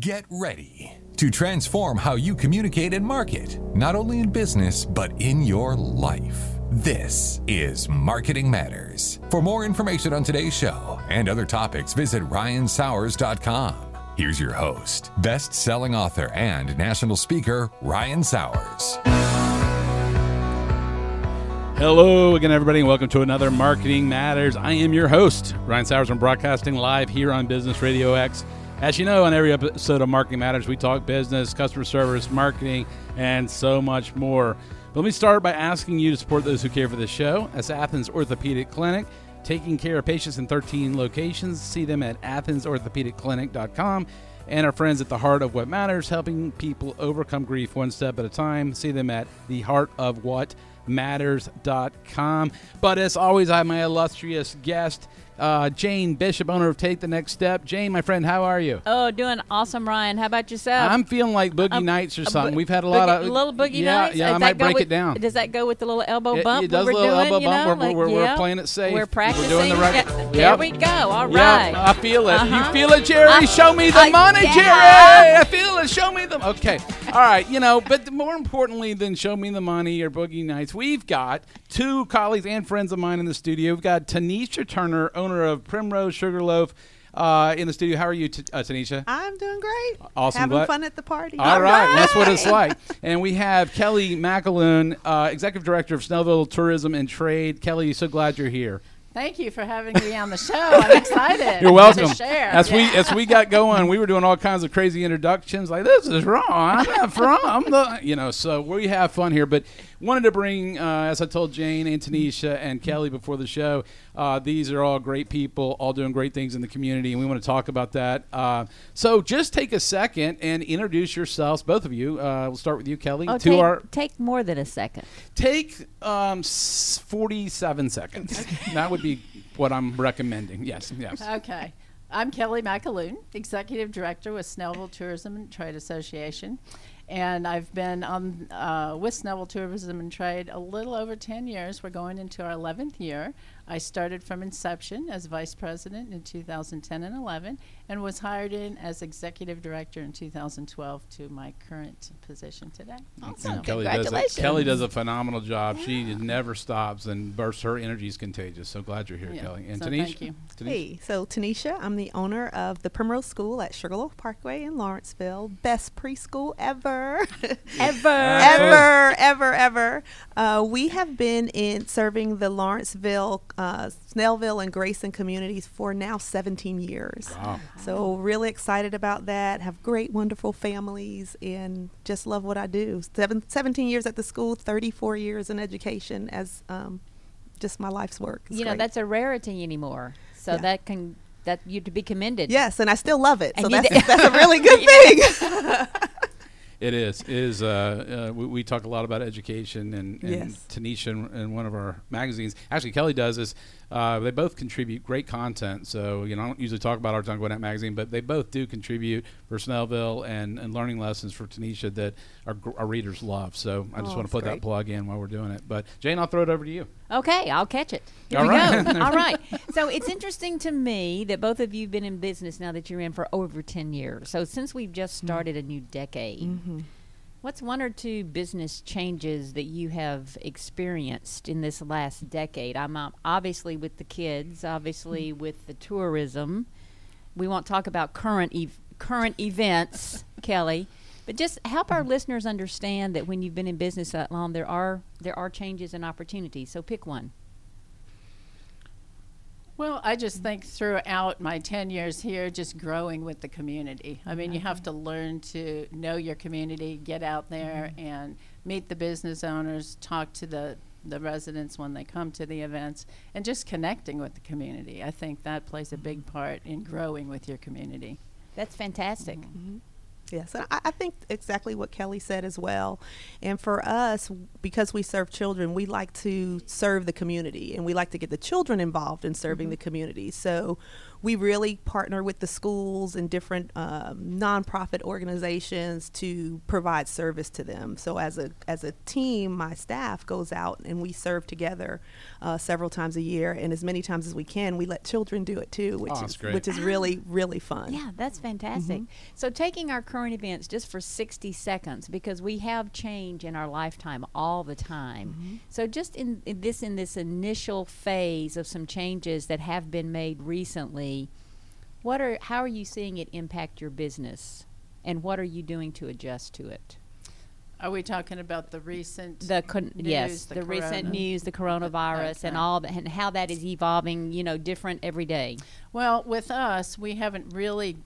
Get ready to transform how you communicate and market, not only in business, but in your life. This is Marketing Matters. For more information on today's show and other topics, visit ryansowers.com. Here's your host, best selling author and national speaker, Ryan Sowers. Hello again, everybody, and welcome to another Marketing Matters. I am your host, Ryan Sowers. I'm broadcasting live here on Business Radio X. As you know, on every episode of Marketing Matters, we talk business, customer service, marketing, and so much more. But let me start by asking you to support those who care for the show. As Athens Orthopedic Clinic, taking care of patients in 13 locations. See them at athensorthopedicclinic.com. And our friends at the Heart of What Matters, helping people overcome grief one step at a time. See them at the Heart of What matters.com. But as always, I have my illustrious guest, uh, Jane Bishop, owner of Take the Next Step. Jane, my friend, how are you? Oh, doing awesome, Ryan. How about yourself? I'm feeling like Boogie Um, Nights or something. bo- We've had a lot boogie- of little boogie yeah, nights. Yeah, Does I might break with- it down. Does that go with the little elbow It- bump? it does we a we're little doing, elbow you bump. know, We're- like, we're- we're yeah. playing it safe. We're practicing. We're doing the right- Yeah, Yep. There we go. All Yeah. I feel it. Uh-huh. You feel it, Jerry? I- Show me the I- money, yeah. Jerry. I feel it. Show me the. Okay. All right. You know, but more importantly than show me the money or boogie nights, we've got two colleagues and friends of mine in the studio. We've got Tanisha Turner, owner of Primrose Sugarloaf, uh, in the studio. How are you, T- uh, Tanisha? I'm doing great. Awesome. Having Glad- fun at the party. All right, that's what it's like. And we have Kelly McAloon, uh, Executive Director of Snellville Tourism and Trade. Kelly, so glad you're here. Thank you for having me on the show. I'm excited. You're welcome. To share. As we as we got going, we were doing all kinds of crazy introductions. Like this is wrong. I'm not from. I'm the. You know. So we have fun here. But wanted to bring, uh, as I told Jane and Tanisha and Kelly before the show, uh, these are all great people, all doing great things in the community, and we want to talk about that. Uh, so just take a second and introduce yourselves, both of you. Uh, we'll start with you, Kelly. Oh, to take, our take more than a second. take um, 47 seconds. that would be what I'm recommending. Yes. Yes. Okay. I'm Kelly McAloon, Executive Director with Snellville Tourism and Trade Association. And I've been on uh, with Snellville Tourism and Trade a little over 10 years. We're going into our 11th year. I started from inception as Vice President in 2010 and 11 and was hired in as Executive Director in 2012 to my current position today. Awesome. Kelly does, a, Kelly does a phenomenal job. She never stops and bursts. Her energy is contagious. So glad you're here, Yeah. Kelly. And So Tanisha? thank you. Tanisha? Hey, so Tanisha, I'm the owner of the Primrose School at Sugarloaf Parkway in Lawrenceville. Best preschool ever. Ever. ever, ever, ever. Uh, we have been in serving the Lawrenceville, uh, Snellville, and Grayson communities for now 17 years. Wow. So really excited about that. Have great, wonderful families, and just love what I do. Seven, 17 years at the school, 34 years in education as um, just my life's work. It's You know, great. that's a rarity anymore. So Yeah. that can that you to be commended. yes, and I still love it. And So that's, did- that's a really good thing. It is. It is. Uh, uh, we, we talk a lot about education, and, and Yes. Tanisha in, in one of our magazines. Actually, Kelly does is uh, they both contribute great content. So you know, I don't usually talk about our Tongue That magazine, but they both do contribute for Snellville and, and learning lessons for Tanisha that our, our readers love. So I just Oh, want to that's put that plug in while we're doing it. But Jane, I'll throw it over to you. Okay, I'll catch it. Here All we right. go. All right. So it's interesting to me that both of you have been in business now that you're in for over 10 years. So since we've just Mm-hmm. started a new decade, what's one or two business changes that you have experienced in this last decade? I'm um, obviously with the kids, obviously Mm-hmm. with the tourism. We won't talk about current ev- current events, Kelly. But just help our listeners understand that when you've been in business that long, there are there are changes and opportunities. So pick one. Well, I just think throughout my 10 years here, just growing with the community. I mean, you have to mm-hmm. learn to know your community, get out there mm-hmm. and meet the business owners, talk to the, the residents when they come to the events, and just connecting with the community. I think that plays a big mm-hmm. part in growing with your community. That's fantastic. Yes, and I, I think exactly what Kelly said as well. And for us, because we serve children, we like to serve the community and we like to get the children involved in serving mm-hmm. the community. So we really partner with the schools and different um, nonprofit organizations to provide service to them. So as a as a team, my staff goes out and we serve together uh, several times a year, and as many times as we can, we let children do it too, which Oh, is great. which is really really fun. Yeah, that's fantastic. So, taking our current events just for 60 seconds, because we have change in our lifetime all the time. So, just in, in this in this initial phase of some changes that have been made recently, what are how are you seeing it impact your business, and what are you doing to adjust to it? Are we talking about the recent? The con- news, yes, the, recent news, the coronavirus, and all that, and how that is evolving. You know, different every day. Well, with us, we haven't really.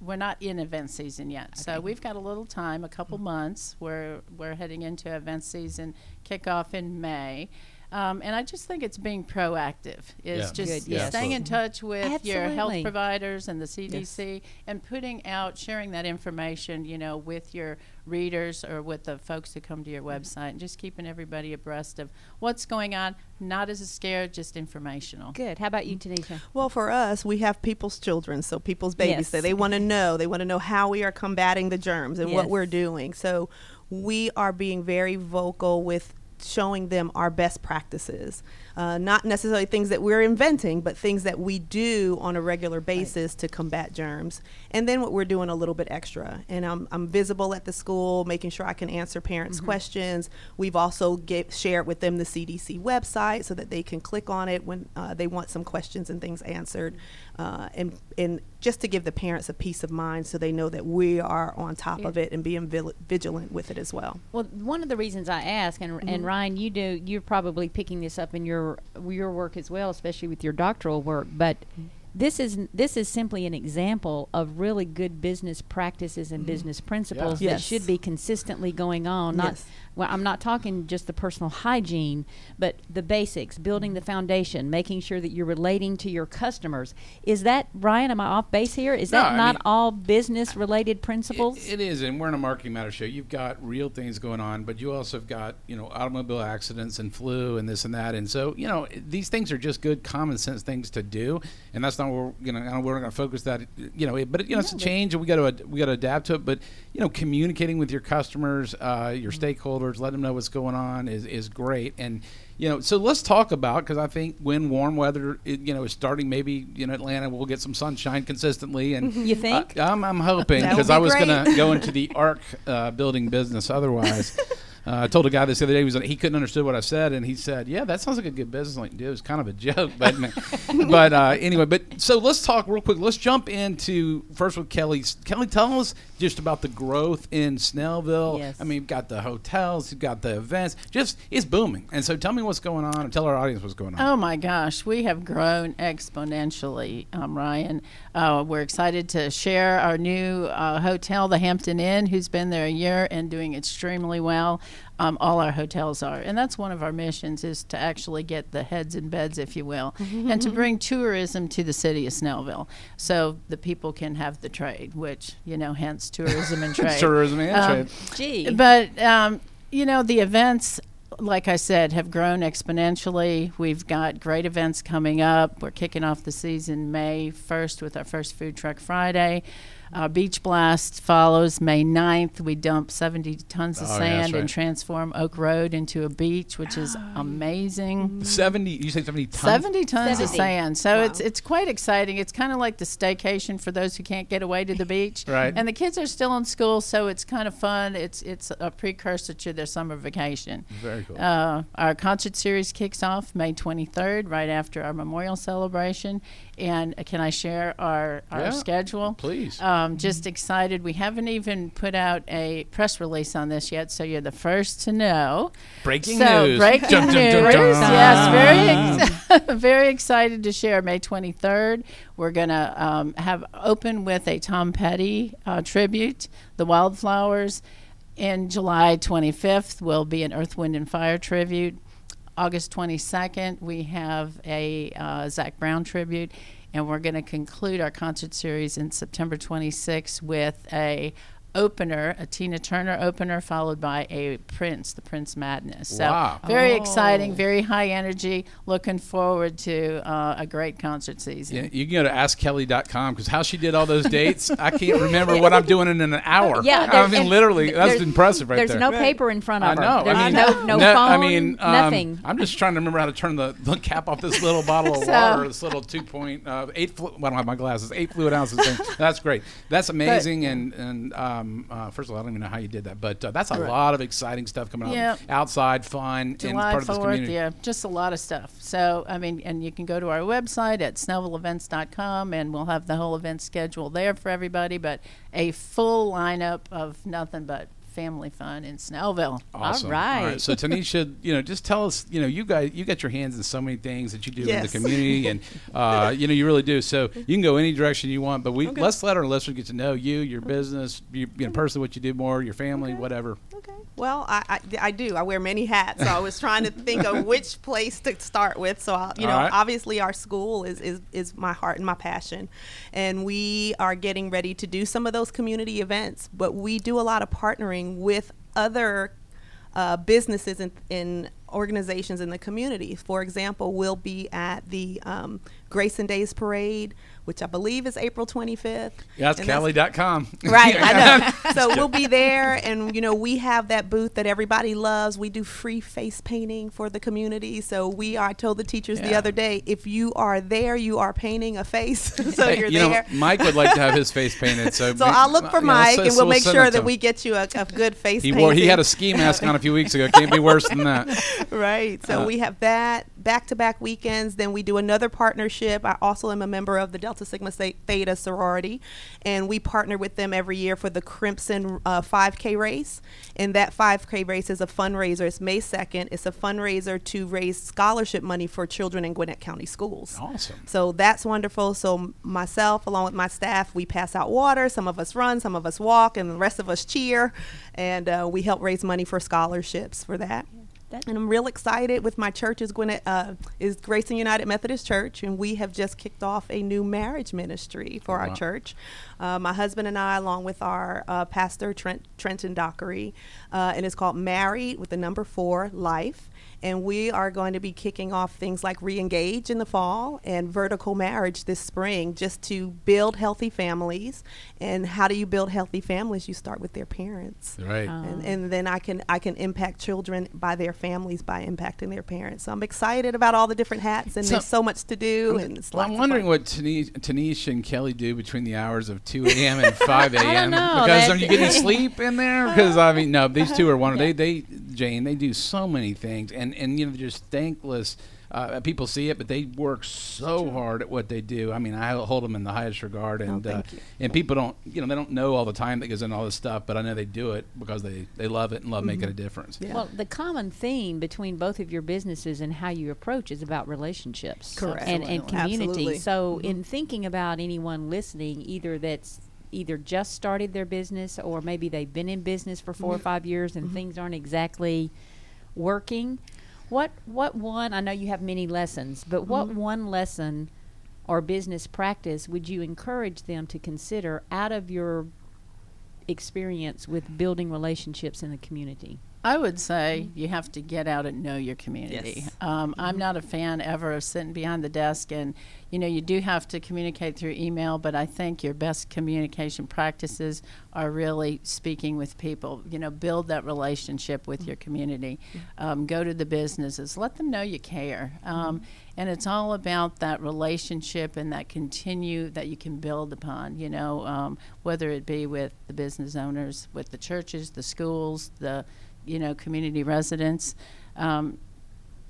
We're not in event season yet, so we've got a little time, a couple mm. months. We're we're heading into event season kickoff in May, um, and I just think it's being proactive. Is Yeah. just Good, yes. staying in touch with your health providers and the CDC, and putting out, sharing that information, you know, with your readers or with the folks who come to your website, and just keeping everybody abreast of what's going on. Not as a scare, just informational. Good. How about you, Tanisha? Well, for us, we have people's children, so people's babies. Yes. So they want to know. They want to know how we are combating the germs and what we're doing. So we are being very vocal with showing them our best practices. Uh, not necessarily things that we're inventing, but things that we do on a regular basis to combat germs. And then what we're doing a little bit extra. And I'm, I'm visible at the school, making sure I can answer parents' questions. We've also get, shared with them the CDC website so that they can click on it when uh, they want some questions and things answered. Uh, and, and just to give the parents a peace of mind so they know that we are on top of it and being vil- vigilant with it as well. Well, one of the reasons I ask, and, Mm-hmm. and Ryan, you do, you're probably picking this up in your your work as well, especially with your doctoral work. But Mm-hmm. this is this is simply an example of really good business practices and business principles that Mm-hmm. Yes. should be consistently going on. Not Yes. Well, I'm not talking just the personal hygiene, but the basics, building the foundation, making sure that you're relating to your customers. Is that Ryan? Am I off base here? Is No, that I not mean- all business related principles? It, it is, and we're in a marketing matter show. You've got real things going on, but you also have got you know automobile accidents and flu and this and that, and so you know these things are just good common sense things to do, and that's not where you know I don't- we're going to focus that you know, but you know it's a change, and we got to we got to adapt to it. But you know, communicating with your customers, uh, your stakeholders, let them know what's going on is is great, and you know, so let's talk about because I think when warm weather, you know, is starting, maybe you know Atlanta will get some sunshine consistently, and You think? uh, I'm, I'm hoping because be I was going to go into the arc uh, building business otherwise. Uh, I told a guy this the other day. He was he couldn't understand what I said, and he said, "Yeah, that sounds like a good business do." It was kind of a joke, but but uh, anyway. But so let's talk real quick. Let's jump into first with Kelly. Kelly, tell us just about the growth in Snellville. Yes. I mean, you've got the hotels, you've got the events. Just it's booming. And so tell me what's going on, and tell our audience what's going on. Oh my gosh, we have grown exponentially, um, Ryan. Uh, we're excited to share our new uh, hotel, the Hampton Inn, who's been there a year and doing extremely well. Um, all our hotels are, and that's one of our missions is to actually get the heads in beds, if you will, and to bring tourism to the city of Snellville, so the people can have the trade, which you know, hence tourism and trade. Tourism and Um, trade. Gee. But um, you know, the events, like I said, have grown exponentially. We've got great events coming up. We're kicking off the season May 1st with our first Food Truck Friday. Uh, Beach Blast follows May 9th. We dump 70 tons of Oh, yeah, that's sand and transform Oak Road into a beach, which is amazing. Seventy. You say seventy tons. 70 tons of sand. So Wow. it's it's quite exciting. It's kind of like the staycation for those who can't get away to the beach. Right. And the kids are still in school, so it's kind of fun. It's it's a precursor to their summer vacation. Very cool. Uh, our concert series kicks off May 23rd, right after our memorial celebration. And uh, can I share our, our Yeah, schedule? please. Um, just excited. We haven't even put out a press release on this yet, so you're the first to know. Breaking so news. breaking Dun, dun, dun, news. dun. Yes, very ex- very excited to share. May 23rd, we're gonna um, have open with a Tom Petty uh, tribute, the Wildflowers. In July 25th will be an Earth, Wind, and Fire tribute. August 22nd, we have a uh, Zac Brown tribute, and we're going to conclude our concert series in September 26th with a opener, a Tina Turner opener, followed by a Prince, the Prince Madness. So Wow. very Oh. exciting, very high energy. Looking forward to uh, a great concert season. Yeah, you can go to askkelly.com because how she did all those dates, I can't remember what I'm doing in an hour. Yeah, I mean, literally, that's impressive right There's there. There's no paper in front I of her. know. There's I mean, no, no, no, phone, I mean, um, nothing. I'm just trying to remember how to turn the, the cap off this little bottle of So- water, this little 2.8 uh, eight. Flu- well, I don't have my glasses. Eight fluid ounces thing. That's great. That's amazing. and and um, uh, first of all, I don't even know how you did that, but uh, that's a lot of exciting stuff coming Yeah. out. Outside, fun, and July part of this community. yeah, just a lot of stuff. So, I mean, and you can go to our website at snellvilleevents.com and we'll have the whole event schedule there for everybody, but a full lineup of nothing but family fun in Snellville. Awesome. right. So Tanisha, you know, just tell us, you know, you guys, you got your hands in so many things that you do in the community, and uh, you know, you really do. So you can go any direction you want, but we let's let our listeners get to know you, your business, you, you know, personally what you do more, your family, whatever. Okay. Well, I, I, I do. I wear many hats. So I was trying to think of which place to start with. So, I, you All know, right. obviously our school is, is, is my heart and my passion. And we are getting ready to do some of those community events, but we do a lot of partnering with other uh, businesses and, organizations in the community. For example, we'll be at the um, Grayson Days Parade, which I believe is April 25th. Yeah, that's- Kelly.com. Right, I know. So we'll be there, and you know we have that booth that everybody loves. We do free face painting for the community. So we are. I told the teachers the other day, if you are there, you are painting a face. so you're you know, there. Mike would like to have his face painted, so so I'll look for you know, Mike, so- and we'll make send sure that we get you a, a good face He painting. wore. He had a ski mask on a few weeks ago. Can't be worse than that. right. So Uh, we have that back to back weekends. Then we do another partnership. I also am a member of the Delta Sigma Theta- sorority, and we partner with them every year for the Crimson uh, 5K race. And that 5K race is a fundraiser. It's May 2nd. It's a fundraiser to raise scholarship money for children in Gwinnett County schools. Awesome. So that's wonderful. So myself, along with my staff, we pass out water. Some of us run, some of us walk, and the rest of us cheer, and uh, we help raise money for scholarships for that. That- And I'm real excited with my church is Gwinnett uh, is Grayson United Methodist Church, and we have just kicked off a new marriage ministry for Wow. our church. Uh, my husband and I, along with our uh, pastor Trent, Trenton Dockery, uh, and it's called Married with the number four Life. And we are going to be kicking off things like re-engage in the fall and vertical marriage this spring, just to build healthy families. And how do you build healthy families? You start with their parents Right. Um, and, and then I can I can impact children by their families by impacting their parents. So I'm excited about all the different hats, and So- there's so much to do. And it's Well, I'm wondering fun. what Tanish, Tanish and Kelly do between the hours of 2 a.m. and 5 a.m. Because are you getting sleep in there? Because I mean, no, these two are one. They, they, Jane, they do so many things, and and you know, they're just thankless. Uh, people see it, but they work so hard at what they do. I mean, I hold them in the highest regard, and uh, Oh, thank you. and people don't, you know, they don't know all the time that goes into all this stuff, but I know they do it because they they love it and love making a difference. Yeah. Well, the common theme between both of your businesses and how you approach is about relationships Correct. and, and community. Absolutely. So, in thinking about anyone listening, either that's either just started their business or maybe they've been in business for 4 or five years and things aren't exactly working, what what one? I know you have many lessons, but what mm-hmm. one lesson or business practice would you encourage them to consider out of your experience with building relationships in the community? I would say you have to get out and know your community. Yes. Um, I'm not a fan ever of sitting behind the desk, and you know you do have to communicate through email. But I think your best communication practices are really speaking with people. You know, build that relationship with your community. Um, go to the businesses, let them know you care, um, and it's all about that relationship and that continue that you can build upon. You know, um, whether it be with the business owners, with the churches, the schools, the you know, community residents. Um,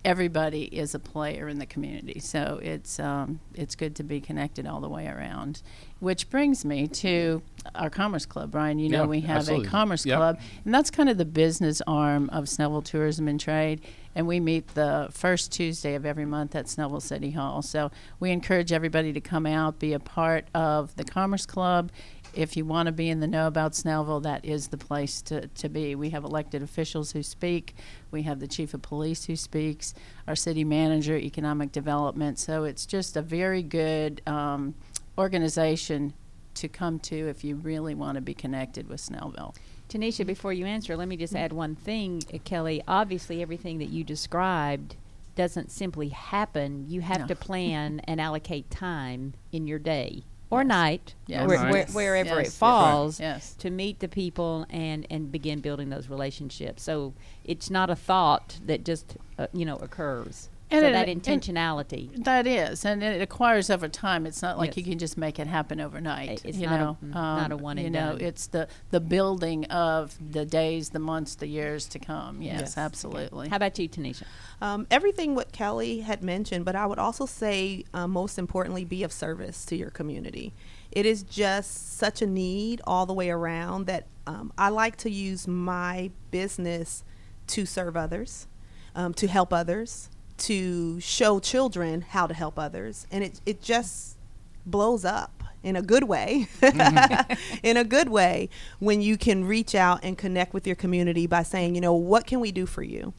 everybody is a player in the community, so it's um, it's good to be connected all the way around. Which brings me to our Commerce Club, Ryan. You know, Yeah, we have absolutely. a Commerce Yep. Club, and that's kind of the business arm of Snellville Tourism and Trade. And we meet the first Tuesday of every month at Snellville City Hall. So we encourage everybody to come out, be a part of the Commerce Club. If you want to be in the know about Snellville, that is the place to, to be. We have elected officials who speak. We have the chief of police who speaks, our city manager, economic development. So it's just a very good um, organization to come to if you really want to be connected with Snellville. Tanisha, before you answer, let me just add one thing, uh, Kelly. Obviously, everything that you described doesn't simply happen. You have No. to plan and allocate time in your day or night, Yes. where, where, wherever Yes. it falls, Yes. to meet the people and, and begin building those relationships. So it's not a thought that just uh, you know occurs. And so it- that and- intentionality. That is, and it acquires over time. It's not like Yes. you can just make it happen overnight. It's you not a- know, mm, not a one You know, done. it's the the building of the days, the months, the years to come. Yes, Yes. absolutely. How about you, Tanisha? Um, everything what Kelly had mentioned, but I would also say, uh, most importantly, be of service to your community. It is just such a need all the way around that um, I like to use my business to serve others, um, to help others, to show children how to help others, and it it just blows up in a good way. In a good way when you can reach out and connect with your community by saying you know what can we do for you?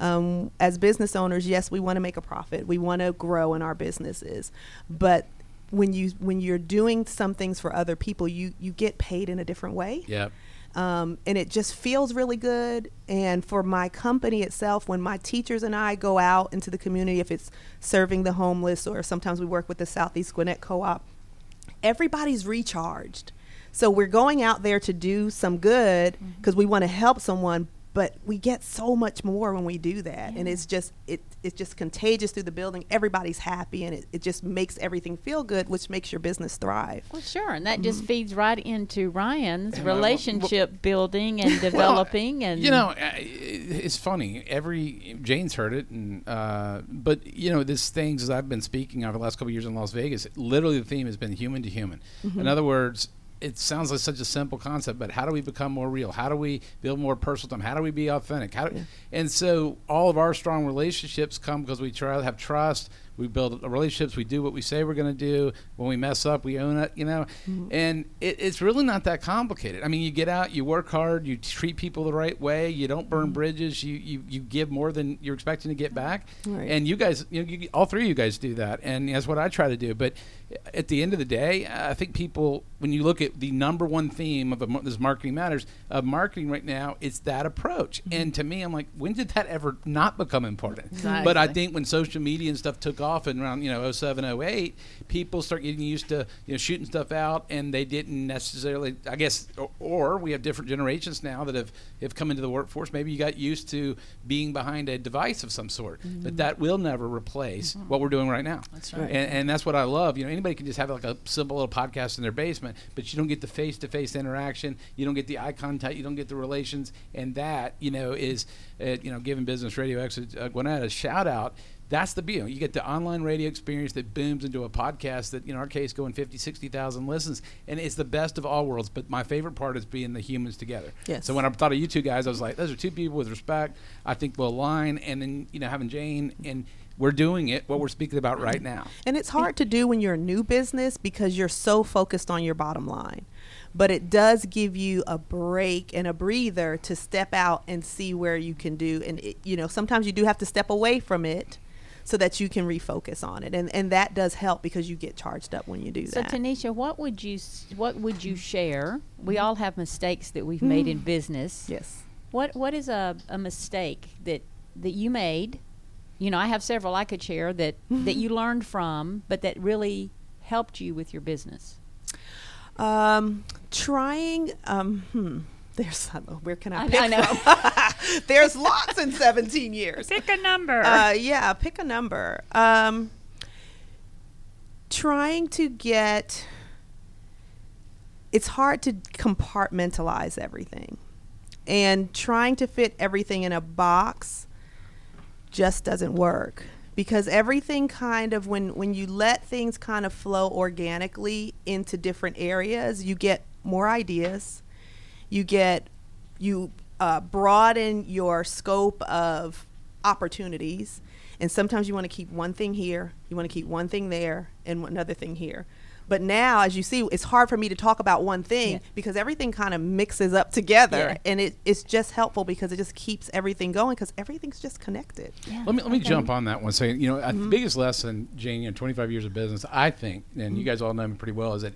Um, as business owners yes we want to make a profit. We want to grow in our businesses. But when you when you're doing some things for other people you you get paid in a different way. Yep. Um, and it just feels really good. And for my company itself, when my teachers and I go out into the community, if it's serving the homeless or sometimes we work with the Southeast Gwinnett Co-op, everybody's recharged. So we're going out there to do some good because we want to help someone, but we get so much more when we do that, and it's just it it's just contagious through the building. Everybody's happy, and it, it just makes everything feel good, which makes your business thrive. Well, sure, and that just feeds right into Ryan's And, uh, well- relationship building and developing, and you know, uh, it's funny. Every Jane's heard it, and uh, but you know, this things as I've been speaking over the last couple of years in Las Vegas. Literally, the theme has been human to human. In other words. It sounds like such a simple concept, but how do we become more real? How do we build more personal time? How do we be authentic? How do, And so all of our strong relationships come because we try to have trust. We build relationships. We do what we say we're going to do. When we mess up, we own it. You know, mm-hmm. and it, it's really not that complicated. I mean, you get out, you work hard, you treat people the right way, you don't burn mm-hmm. bridges, you you, you give more than you're expecting to get back. Right. And you guys, you know, you, all three of you guys do that, and that's what I try to do. But at the end of the day, I think people, when you look at the number one theme of a, this marketing matters of marketing right now, it's that approach. Mm-hmm. And to me, I'm like, when did that ever not become important? But I think when social media and stuff took off in around you know 07, 08, people start getting used to you know shooting stuff out, and they didn't necessarily. I guess, or, or we have different generations now that have have come into the workforce. Maybe you got used to being behind a device of some sort, but that will never replace what we're doing right now. That's right. And, and that's what I love. You know, anybody can just have like a simple little podcast in their basement, but you don't get the face-to-face interaction. You don't get the eye contact. You don't get the relations, and that you know is, uh, you know, giving Business Radio X uh, Gwinnett a shout out. That's the deal. You get the online radio experience that booms into a podcast that, in our case, going 50, 60,000 listens. And it's the best of all worlds. But my favorite part is being the humans together. Yes. So when I thought of you two guys, I was like, those are two people with respect. I think we'll align. And then, you know, having Jane, and we're doing it, what we're speaking about right now. And it's hard to do when you're a new business because you're so focused on your bottom line. But it does give you a break and a breather to step out and see where you can do. And, it, you know, sometimes you do have to step away from it so that you can refocus on it. And, and that does help because you get charged up when you do So that. So Tanisha, what would you what would you share? We all have mistakes that we've made in business. yes. What what is a, a mistake that that you made? You know, I have several I could share that that you learned from, but that really helped you with your business. Um, trying, um, hmm. There's, where can I I- pick I know. from? There's lots in 17 years. Pick a number. Uh, yeah, pick a number. Um, trying to get. It's hard to compartmentalize everything, and trying to fit everything in a box just doesn't work because everything kind of when when you let things kind of flow organically into different areas you get more ideas you get you uh, broaden your scope of opportunities and sometimes you want to keep one thing here you want to keep one thing there and another thing here but now as you see it's hard for me to talk about one thing Yeah. because everything kind of mixes up together Yeah. and it, it's just helpful because it just keeps everything going because everything's just connected Yeah, Let me let me okay. jump on that one. Saying, you know, uh, the biggest lesson, Jane, you know, 25 years of business, I think, and you guys all know me pretty well, is that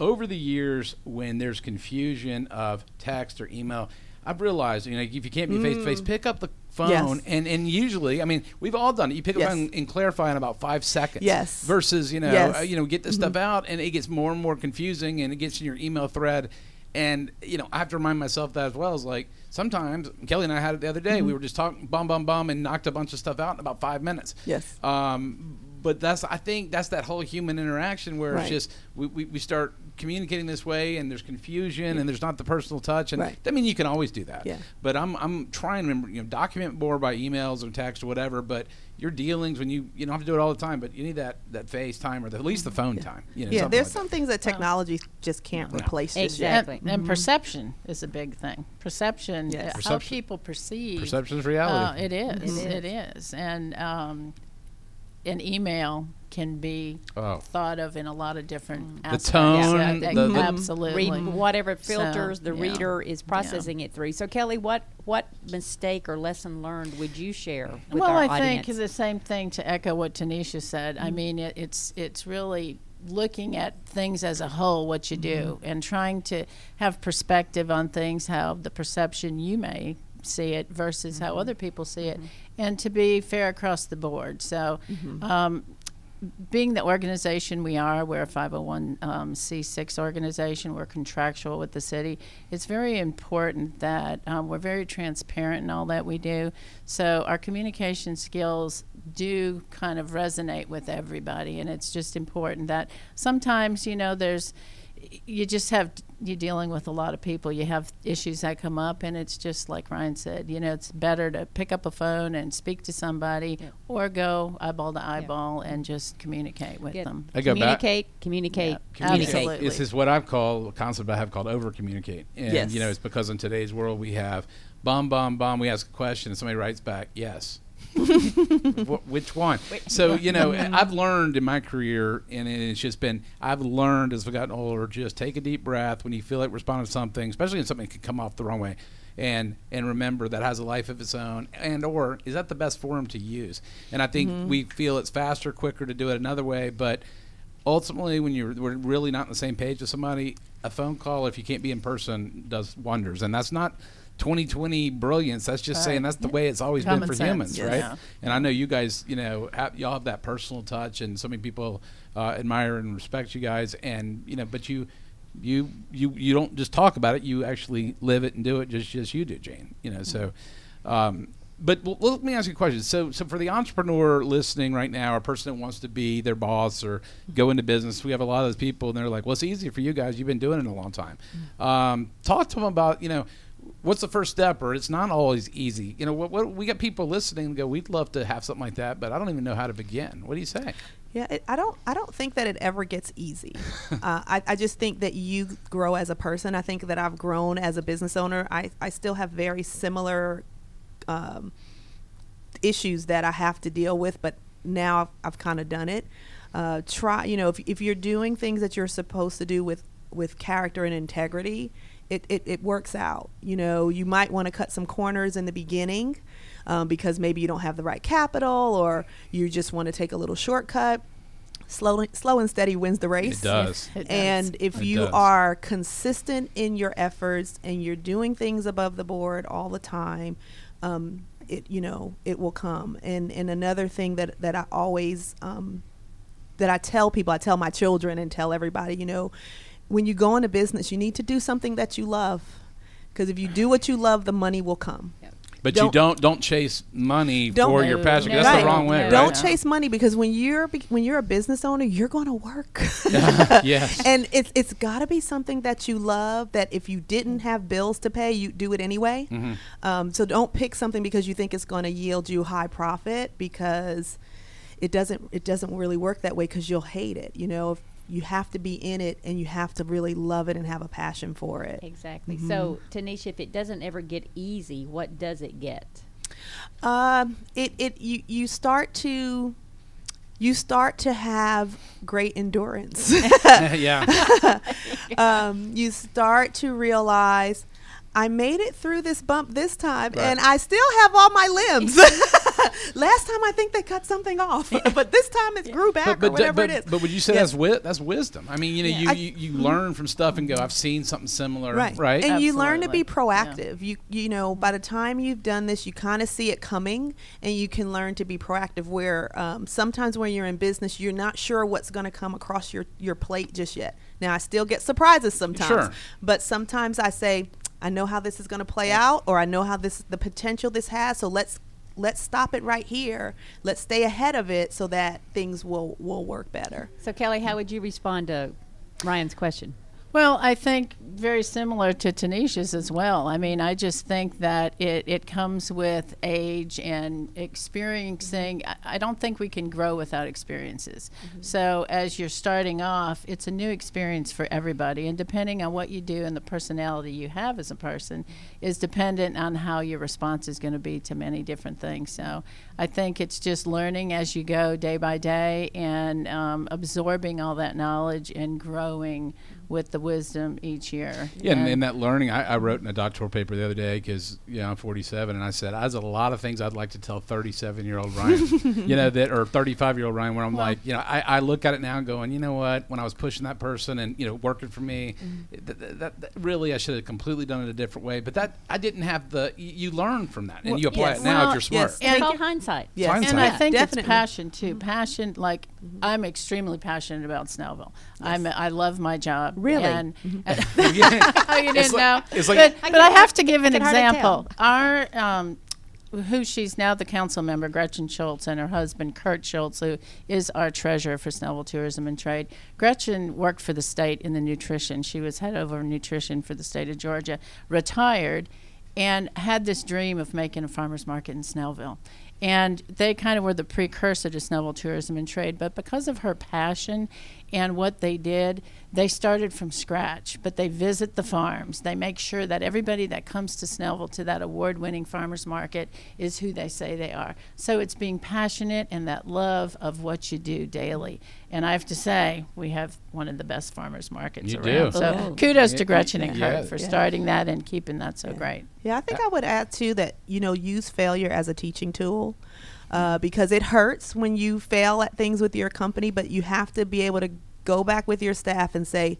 over the years when there's confusion of text or email, I've realized, you know, if you can't be face to face, pick up the phone Yes. and and usually, I mean, we've all done it. You pick up Yes. phone and clarify in about five seconds. Yes. Versus, you know, Yes. uh, you know, get this stuff out, and it gets more and more confusing, and it gets in your email thread. And you know, I have to remind myself that as well. Is like sometimes Kelly and I had it the other day. We were just talking, bum, bum, bum, and knocked a bunch of stuff out in about five minutes. Yes. Um, but that's I think that's that whole human interaction where it's just we, we, we start communicating this way and there's confusion and there's not the personal touch and Right. I mean you can always do that. Yeah. But I'm I'm trying to you know document more by emails or text or whatever. But your dealings when you you don't have to do it all the time, but you need that that FaceTime or the, at least the phone time. You know, yeah, there's like some things that technology just can't replace. just yet. Exactly. And, and perception is a big thing. Perception, Yes. uh, how people perceive. that. Perception is Uh, reality. it is. It It is. And um, an email can be Oh. thought of in a lot of different The aspects. tone, Yeah, the- that- the- absolutely. read whatever So, filters the yeah. reader is processing it through. So Kelly, what what mistake or lesson learned would you share with well, our I audience? think the same thing to echo what Tanisha said. Mm-hmm. I mean, it, it's it's really looking at things as a whole, what you do, Mm-hmm. and trying to have perspective on things, how the perception you may see it versus how Mm-hmm. other people see it, and to be fair across the board. So. Mm-hmm. Um, being the organization we are, we're a 501c6 organization, we're contractual with the city. It's very important that um, we're very transparent in all that we do. So our communication skills do kind of resonate with everybody, and it's just important that sometimes, you know, there's you just have you're dealing with a lot of people. You have issues that come up, and it's just like Ryan said. You know, it's better to pick up a phone and speak to somebody, Yeah. or go eyeball to eyeball and just communicate with Get- them. I go back- communicate, communicate, Yeah, communicate. absolutely. This is what I've called a concept I have called over communicate. And Yes. you know, it's because in today's world we have bomb, bomb, bomb. We ask a question and somebody writes back, yes. Wh- Which one? So you know, I've learned in my career, and it's just been I've learned as I've gotten older. Just take a deep breath when you feel like responding to something, especially when something can come off the wrong way, and and remember that has a life of its own. And or is that the best forum to use? And I think mm-hmm. we feel it's faster, quicker to do it another way, but ultimately when you're we're really not on the same page with somebody a phone call if you can't be in person does wonders and that's not 2020 brilliance that's just saying that's the way it's always Common been for sense, humans yes. right Yeah. and i know you guys you know have, y'all have that personal touch and so many people uh, admire and respect you guys and you know but you you you you don't just talk about it you actually live it and do it just just you do jane you know so um, but l- let me ask you a question. So, so for the entrepreneur listening right now, or a person that wants to be their boss or go into business, we have a lot of those people, and they're like, "Well, it's easy for you guys. You've been doing it a long time." Um, talk to them about, you know, what's the first step, or it's not always easy. You know, what, what we got people listening and go, "We'd love to have something like that, but I don't even know how to begin." What do you say? Yeah, it, I don't. I don't think that it ever gets easy. uh, I, I just think that you grow as a person. I think that I've grown as a business owner. I, I still have very similar um, issues that I have to deal with, but now I've, I've kind of done it. Uh, try, you know, if, if you're doing things that you're supposed to do with with character and integrity, it, it, it works out. You know, you might want to cut some corners in the beginning um, because maybe you don't have the right capital or you just want to take a little shortcut. Slow, slow and steady wins the race. It does. It does. And if It you does. are consistent in your efforts and you're doing things above the board all the time, um, it you know it will come. And and another thing that that I always um, that I tell people, I tell my children and tell everybody, you know, when you go into business, you need to do something that you love, because if you do what you love, the money will come. But you Don't- don't don't chase money Don't- for your passion. no, That's right. the wrong way, Don't Yeah. chase money because when you're when you're a business owner, you're going to work. yes. and it's it's got to be something that you love. That if you didn't have bills to pay, you do it anyway. Mhm. Um, so don't pick something because you think it's going to yield you high profit because it doesn't. It doesn't really work that way because you'll hate it. You know, if you have to be in it and you have to really love it and have a passion for it. Exactly. So, Tanisha, if it doesn't ever get easy, what does it get? Um, it it you you start to you start to have great endurance. yeah. um, you start to realize I made it through this bump this time, Right. and I still have all my limbs. Last time I think they cut something off, but this time it grew back but, or whatever but, it is. but would you say Yes. that's wi- that's wisdom? I mean, you know, Yeah. you, I- you, you learn from stuff and go, I've seen something similar, right right? and you learn to be proactive you you know by the time you've done this you kind of see it coming and you can learn to be proactive where um, sometimes when you're in business you're not sure what's going to come across your your plate just yet now i still get surprises sometimes Sure. but sometimes i say i know how this is going to play out or i know how this the potential this has so let's let's stop it right here let's stay ahead of it so that things will will work better So, Kelly, how would you respond to Ryan's question? Well, I think very similar to Tanisha's as well. I mean, I just think that it, it comes with age and experiencing. I, I don't think we can grow without experiences. So, as you're starting off, it's a new experience for everybody. And depending on what you do and the personality you have as a person, is dependent on how your response is going to be to many different things. So, I think it's just learning as you go day by day and um, absorbing all that knowledge and growing with the wisdom each year. Yeah, and, and that learning, I, I wrote in a doctoral paper the other day because you know I'm 47, and I said I has a lot of things I'd like to tell 37 year old Ryan, you know that or 35 year old Ryan, where I'm like, you know, I, I look at it now and going, you know what, when I was pushing that person and you know working for me, mm-hmm. th- th- that, that really I should have completely done it a different way. But that I didn't have the. You, you learn from that, and Well, you apply yes. it now Well, if you're smart. yes. It's And- called hindsight. Yes. Hindsight. And I Yeah, think definitely. it's passion too. Mm-hmm. Passion, like mm-hmm. I'm extremely passionate about Snellville. I'm I love my job. Really? And, Yeah. oh, you didn't It's like- know. it's like- but, I but I have to give an example. Our um, who she's now the council member, Gretchen Schultz, and her husband Kurt Schultz, who is our treasurer for Snellville Tourism and Trade. Gretchen worked for the state in the nutrition. She was head over nutrition for the state of Georgia. Retired, and had this dream of making a farmers market in Snellville. And they kind of were the precursor to Snellville Tourism and Trade. But because of her passion and what they did, they started from scratch. But they visit the farms. They make sure that everybody that comes to Snellville to that award winning farmers market is who they say they are. So it's being passionate and that love of what you do daily. And I have to say, we have one of the best farmers markets You around. do. So Oh. kudos to Gretchen and yeah. Kurt for Yeah. starting that and keeping that so great. Yeah, I think uh, I would add too that you know use failure as a teaching tool uh, because it hurts when you fail at things with your company, but you have to be able to go back with your staff and say,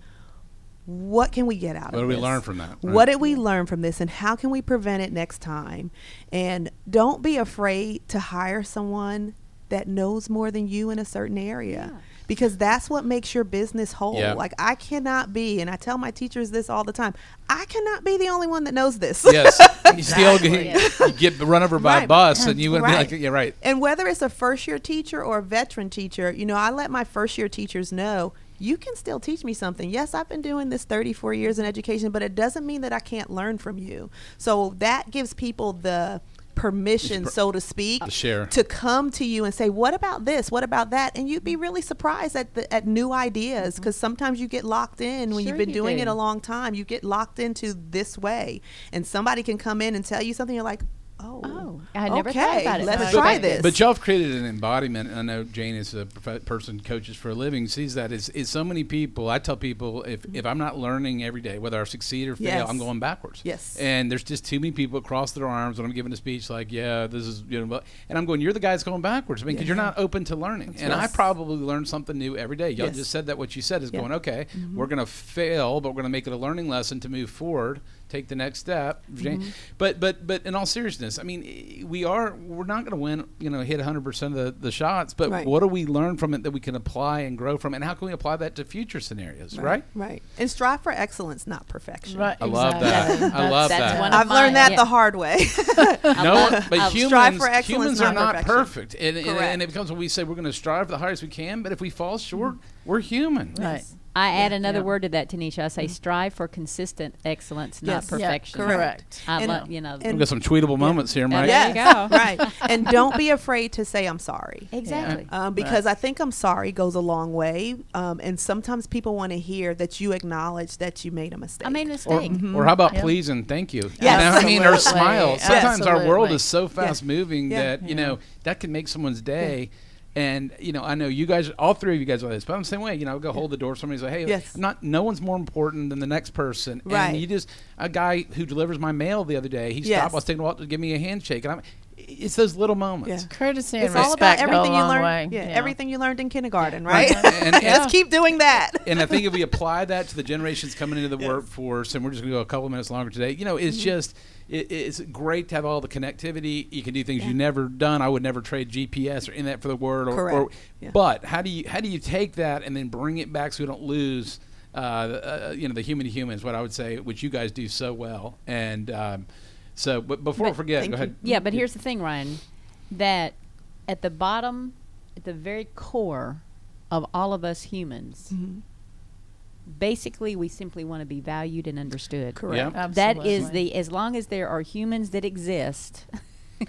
what can we get out of this? What did we learn from that? right? What did we learn from this, and how can we prevent it next time? And don't be afraid to hire someone that knows more than you in a certain area. Yeah. Because that's what makes your business whole. Yeah. Like I cannot be, and I tell my teachers this all the time. I cannot be the only one that knows this. yes, you still get, you get run over by a bus, and you would Right. be like, yeah, right. And whether it's a first year teacher or a veteran teacher, you know, I let my first year teachers know you can still teach me something. Yes, I've been doing this 34 years in education, but it doesn't mean that I can't learn from you. So that gives people the permission, so to speak, To share. to come to you and say, "What about this? What about that?" And you'd be really surprised at the at new ideas mm-hmm. because sometimes you get locked in when Sure you've been you doing do. it a long time. You get locked into this way, and somebody can come in and tell you something. You're like, "Oh, Oh, I had never thought okay, about it Let's from try this." But y'all have created an embodiment. And I know Jane is a prof- person coaches for a living. Sees that is is so many people. I tell people if if I'm not learning every day, whether I succeed or fail, Yes. I'm going backwards. Yes. And there's just too many people across their arms when I'm giving a speech like, yeah, this is you know, and I'm going, you're the guy that's going backwards. I mean, because you're not open to learning. and I probably learn something new every day. Y'all Yes. just said that what you said is Yeah. Mm-hmm. going, okay, we're gonna fail, but we're gonna make it a learning lesson to move forward. Take the next step, Mm-hmm. but but but in all seriousness, I mean, we are we're not going to win, you know, hit 100 percent of the, the shots. But Right. what do we learn from it that we can apply and grow from, and how can we apply that to future scenarios? Right? Right. And strive for excellence, not perfection. Right. I love exactly. that. I love That's that. I've learned that yeah. the hard way. no, but I humans, strive for excellence, humans are not not perfection. perfect, and, and, and it becomes when we say we're going to strive for the hardest we can. But if we fall short, we're human. Right. I add another Yeah. word to that, Tanisha. I say strive for consistent excellence, not Yes. Yeah, perfection. correct. I And- love, you know. We've got some tweetable moments here, Mike. Yeah. Yes. There you go. right. And don't be afraid to say I'm sorry. exactly. Um, because I think I'm sorry goes a long way. Um, and sometimes people want to hear that you acknowledge that you made a mistake. I made a Or, mistake. or how about Yeah. please and thank you? Yes. You know, I mean, or smile. Sometimes our world is so fast moving Yeah. that you know that can make someone's day. And you know, I know you guys, all three of you guys are like this, but I'm the same way. You know, I'll go hold the door. Somebody's like, "Hey, Yes. Not. No one's more important than the next person." Right. And you just a guy who delivers my mail the other day. He Yes. stopped. I was taking a walk to give me a handshake, and I'm. It's those little moments. Yeah. Courtesy and It's all about respect go a everything you learned. way. Yeah, Yeah. everything you learned in kindergarten, right? And- and- Let's keep doing that. and I think if we apply that to the generations coming into the workforce, and we're just going to go a couple of minutes longer today, you know, it's Mm-hmm. just it, it's great to have all the connectivity. You can do things you never done. I would never trade GPS or in that for the word. Or, or Correct. Yeah. but how do you how do you take that and then bring it back so we don't lose? Uh, uh, you know, the human to human is what I would say, which you guys do so well. And um, so, but before I forget, Thank go you. ahead. Yeah, but here's the thing, Ryan, that at the bottom, at the very core of all of us humans, Mm-hmm. basically we simply want to be valued and understood. Correct. Yeah. That is the as long as there are humans that exist.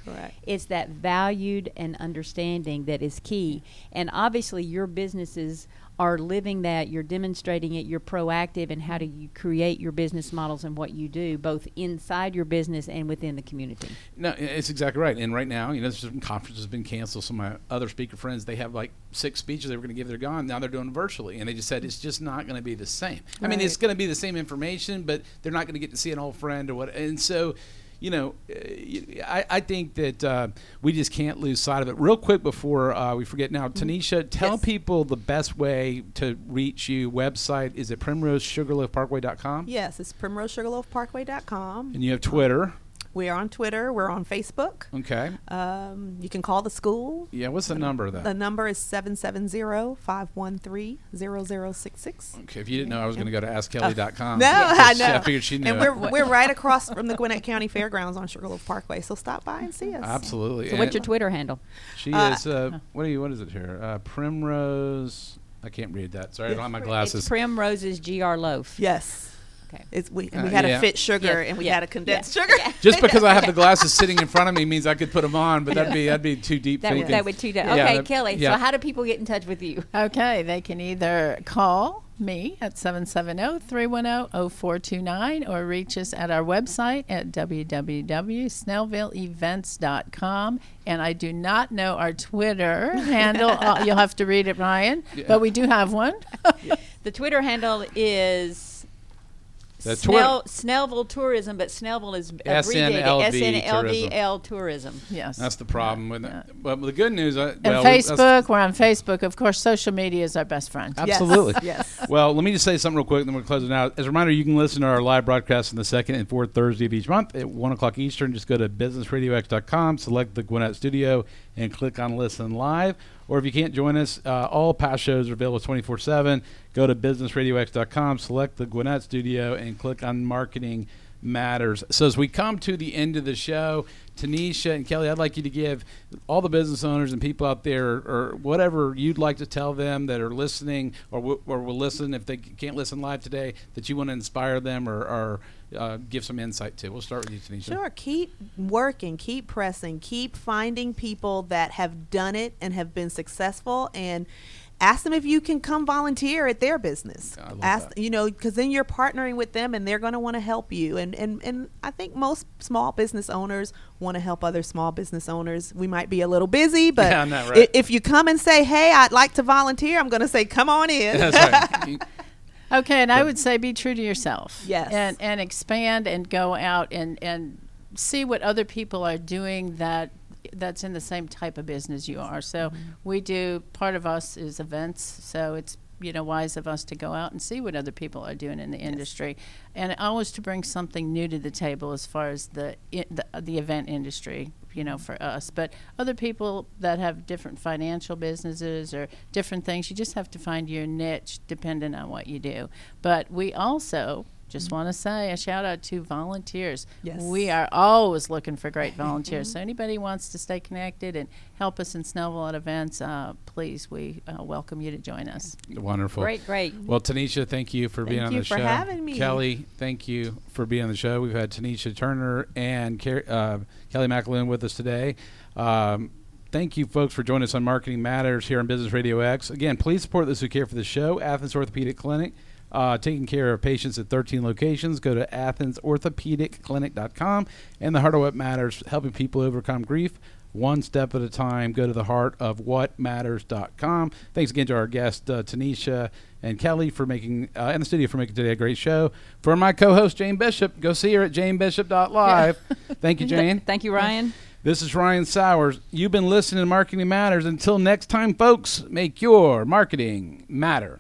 Correct. It's that valued and understanding that is key. And obviously, your businesses are living that. You're demonstrating it. You're proactive in how do you create your business models and what you do, both inside your business and within the community. No, it's exactly right. And right now, you know, there's some conferences been canceled. Some of my other speaker friends, they have like six speeches they were going to give. They're gone. Now they're doing virtually, and they just said it's just not going to be the same. I mean, it's going to be the same information, but they're not going to get to see an old friend or what. And so, you know, I, y- I, I think that uh, we just can't lose sight of it. Real quick before uh, we forget now, Tanisha, tell Yes. people the best way to reach you. Website is it primrosesugarloafparkway.com? Yes, it's primrosesugarloafparkway.com. And you have Twitter. We're on Twitter. We're on Facebook. Okay. Um, you can call the school. Yeah. What's the number of that? The number is 770-513-0066. Okay, if you didn't know, I was going to go to AskKelly.com. No, I know. I figured she knew. and we're, we're right across from the Gwinnett County Fairgrounds on Sugarloaf Parkway. So stop by and see us. Absolutely. So, And what's your Twitter handle? She Uh, is. Uh, what are you? What is it here? Uh, Primrose. I can't read that. Sorry, I don't have my It's glasses. Primrose's GR Loaf. Yes. Okay. It's, we, and we Uh, had yeah. a fit sugar Yeah, and we yeah, had a condensed yeah, sugar. yeah. Just because I have the glasses sitting in front of me means I could put them on, but that'd be that'd be too deep That, would- thinking. that would too. Yeah, okay, that- Kelly. yeah. So, how do people get in touch with you? Okay, they can either call me at 770-310-0429 or reach us at our website at www.snellvilleevents.com. And I do not know our Twitter handle. Uh, you'll have to read it, Ryan. But we do have one. The Twitter handle is The Snell, Snellville Tourism, but Snellville is abbreviated SNLV SNLVL Tourism. yes. That's the problem with Yeah. it. But the good news, uh, and well, that's- Facebook, we're on Facebook. Of course, social media is our best friend. Absolutely. Yes. Well, let me just say something real quick, then we'll close it out. As a reminder, you can listen to our live broadcast on the second and fourth Thursday of each month at 1 o'clock Eastern. Just go to businessradiox.com, select the Gwinnett Studio, and click on Listen Live. Or if you can't join us, uh, all past shows are available 24 7. Go to businessradiox.com, select the Gwinnett Studio, and click on Marketing Matters. So as we come to the end of the show, Tanisha and Kelly, I'd like you to give all the business owners and people out there, or whatever you'd like to tell them that are listening, or w- or will listen if they can't listen live today, that you want to inspire them or, or uh, give some insight to. We'll start with you, Tanisha. Sure. Keep working, keep pressing, keep finding people that have done it and have been successful and ask them if you can come volunteer at their business. Ask, that. you know, because then you're partnering with them and they're going to want to help you. And, and, and I think most small business owners want to help other small business owners. We might be a little busy, but Yeah, right? if you come and say, hey, I'd like to volunteer, I'm going to say, come on in. That's right. Okay, and I would say be true to yourself. Yes. And and expand and go out and and see what other people are doing that that's in the same type of business you are. So Mm-hmm. we do part of us is events, so it's you know wise of us to go out and see what other people are doing in the industry, and always to bring something new to the table as far as the i- the, the event industry. You know, mm-hmm. for us, but other people that have different financial businesses or different things, you just have to find your niche depending on what you do. But we also just want to say a shout out to volunteers. Yes. We are always looking for great volunteers. so anybody wants to stay connected and help us in Snellville at events, uh, please, we uh, welcome you to join us. Wonderful. Great, great. Well, Tanisha, thank you for being Thank on you the for show. having me. Kelly, thank you for being on the show. We've had Tanisha Turner and Car- uh, Kelly McAloon with us today. Um, thank you, folks, for joining us on Marketing Matters here on Business Radio X. Again, please support those who care for the show. Athens Orthopedic Clinic, uh, taking care of patients at 13 locations. Go to AthensOrthopedicClinic.com. And the Heart of What Matters, helping people overcome grief one step at a time. Go to the heart of what matters.com. Thanks again to our guest, uh, Tanisha and Kelly, for making, uh, and the studio for making today a great show. For my co host, Jane Bishop, go see her at janebishop.live. Thank you, Jane. Thank you, Ryan. This is Ryan Sowers. You've been listening to Marketing Matters. Until next time, folks, make your marketing matter.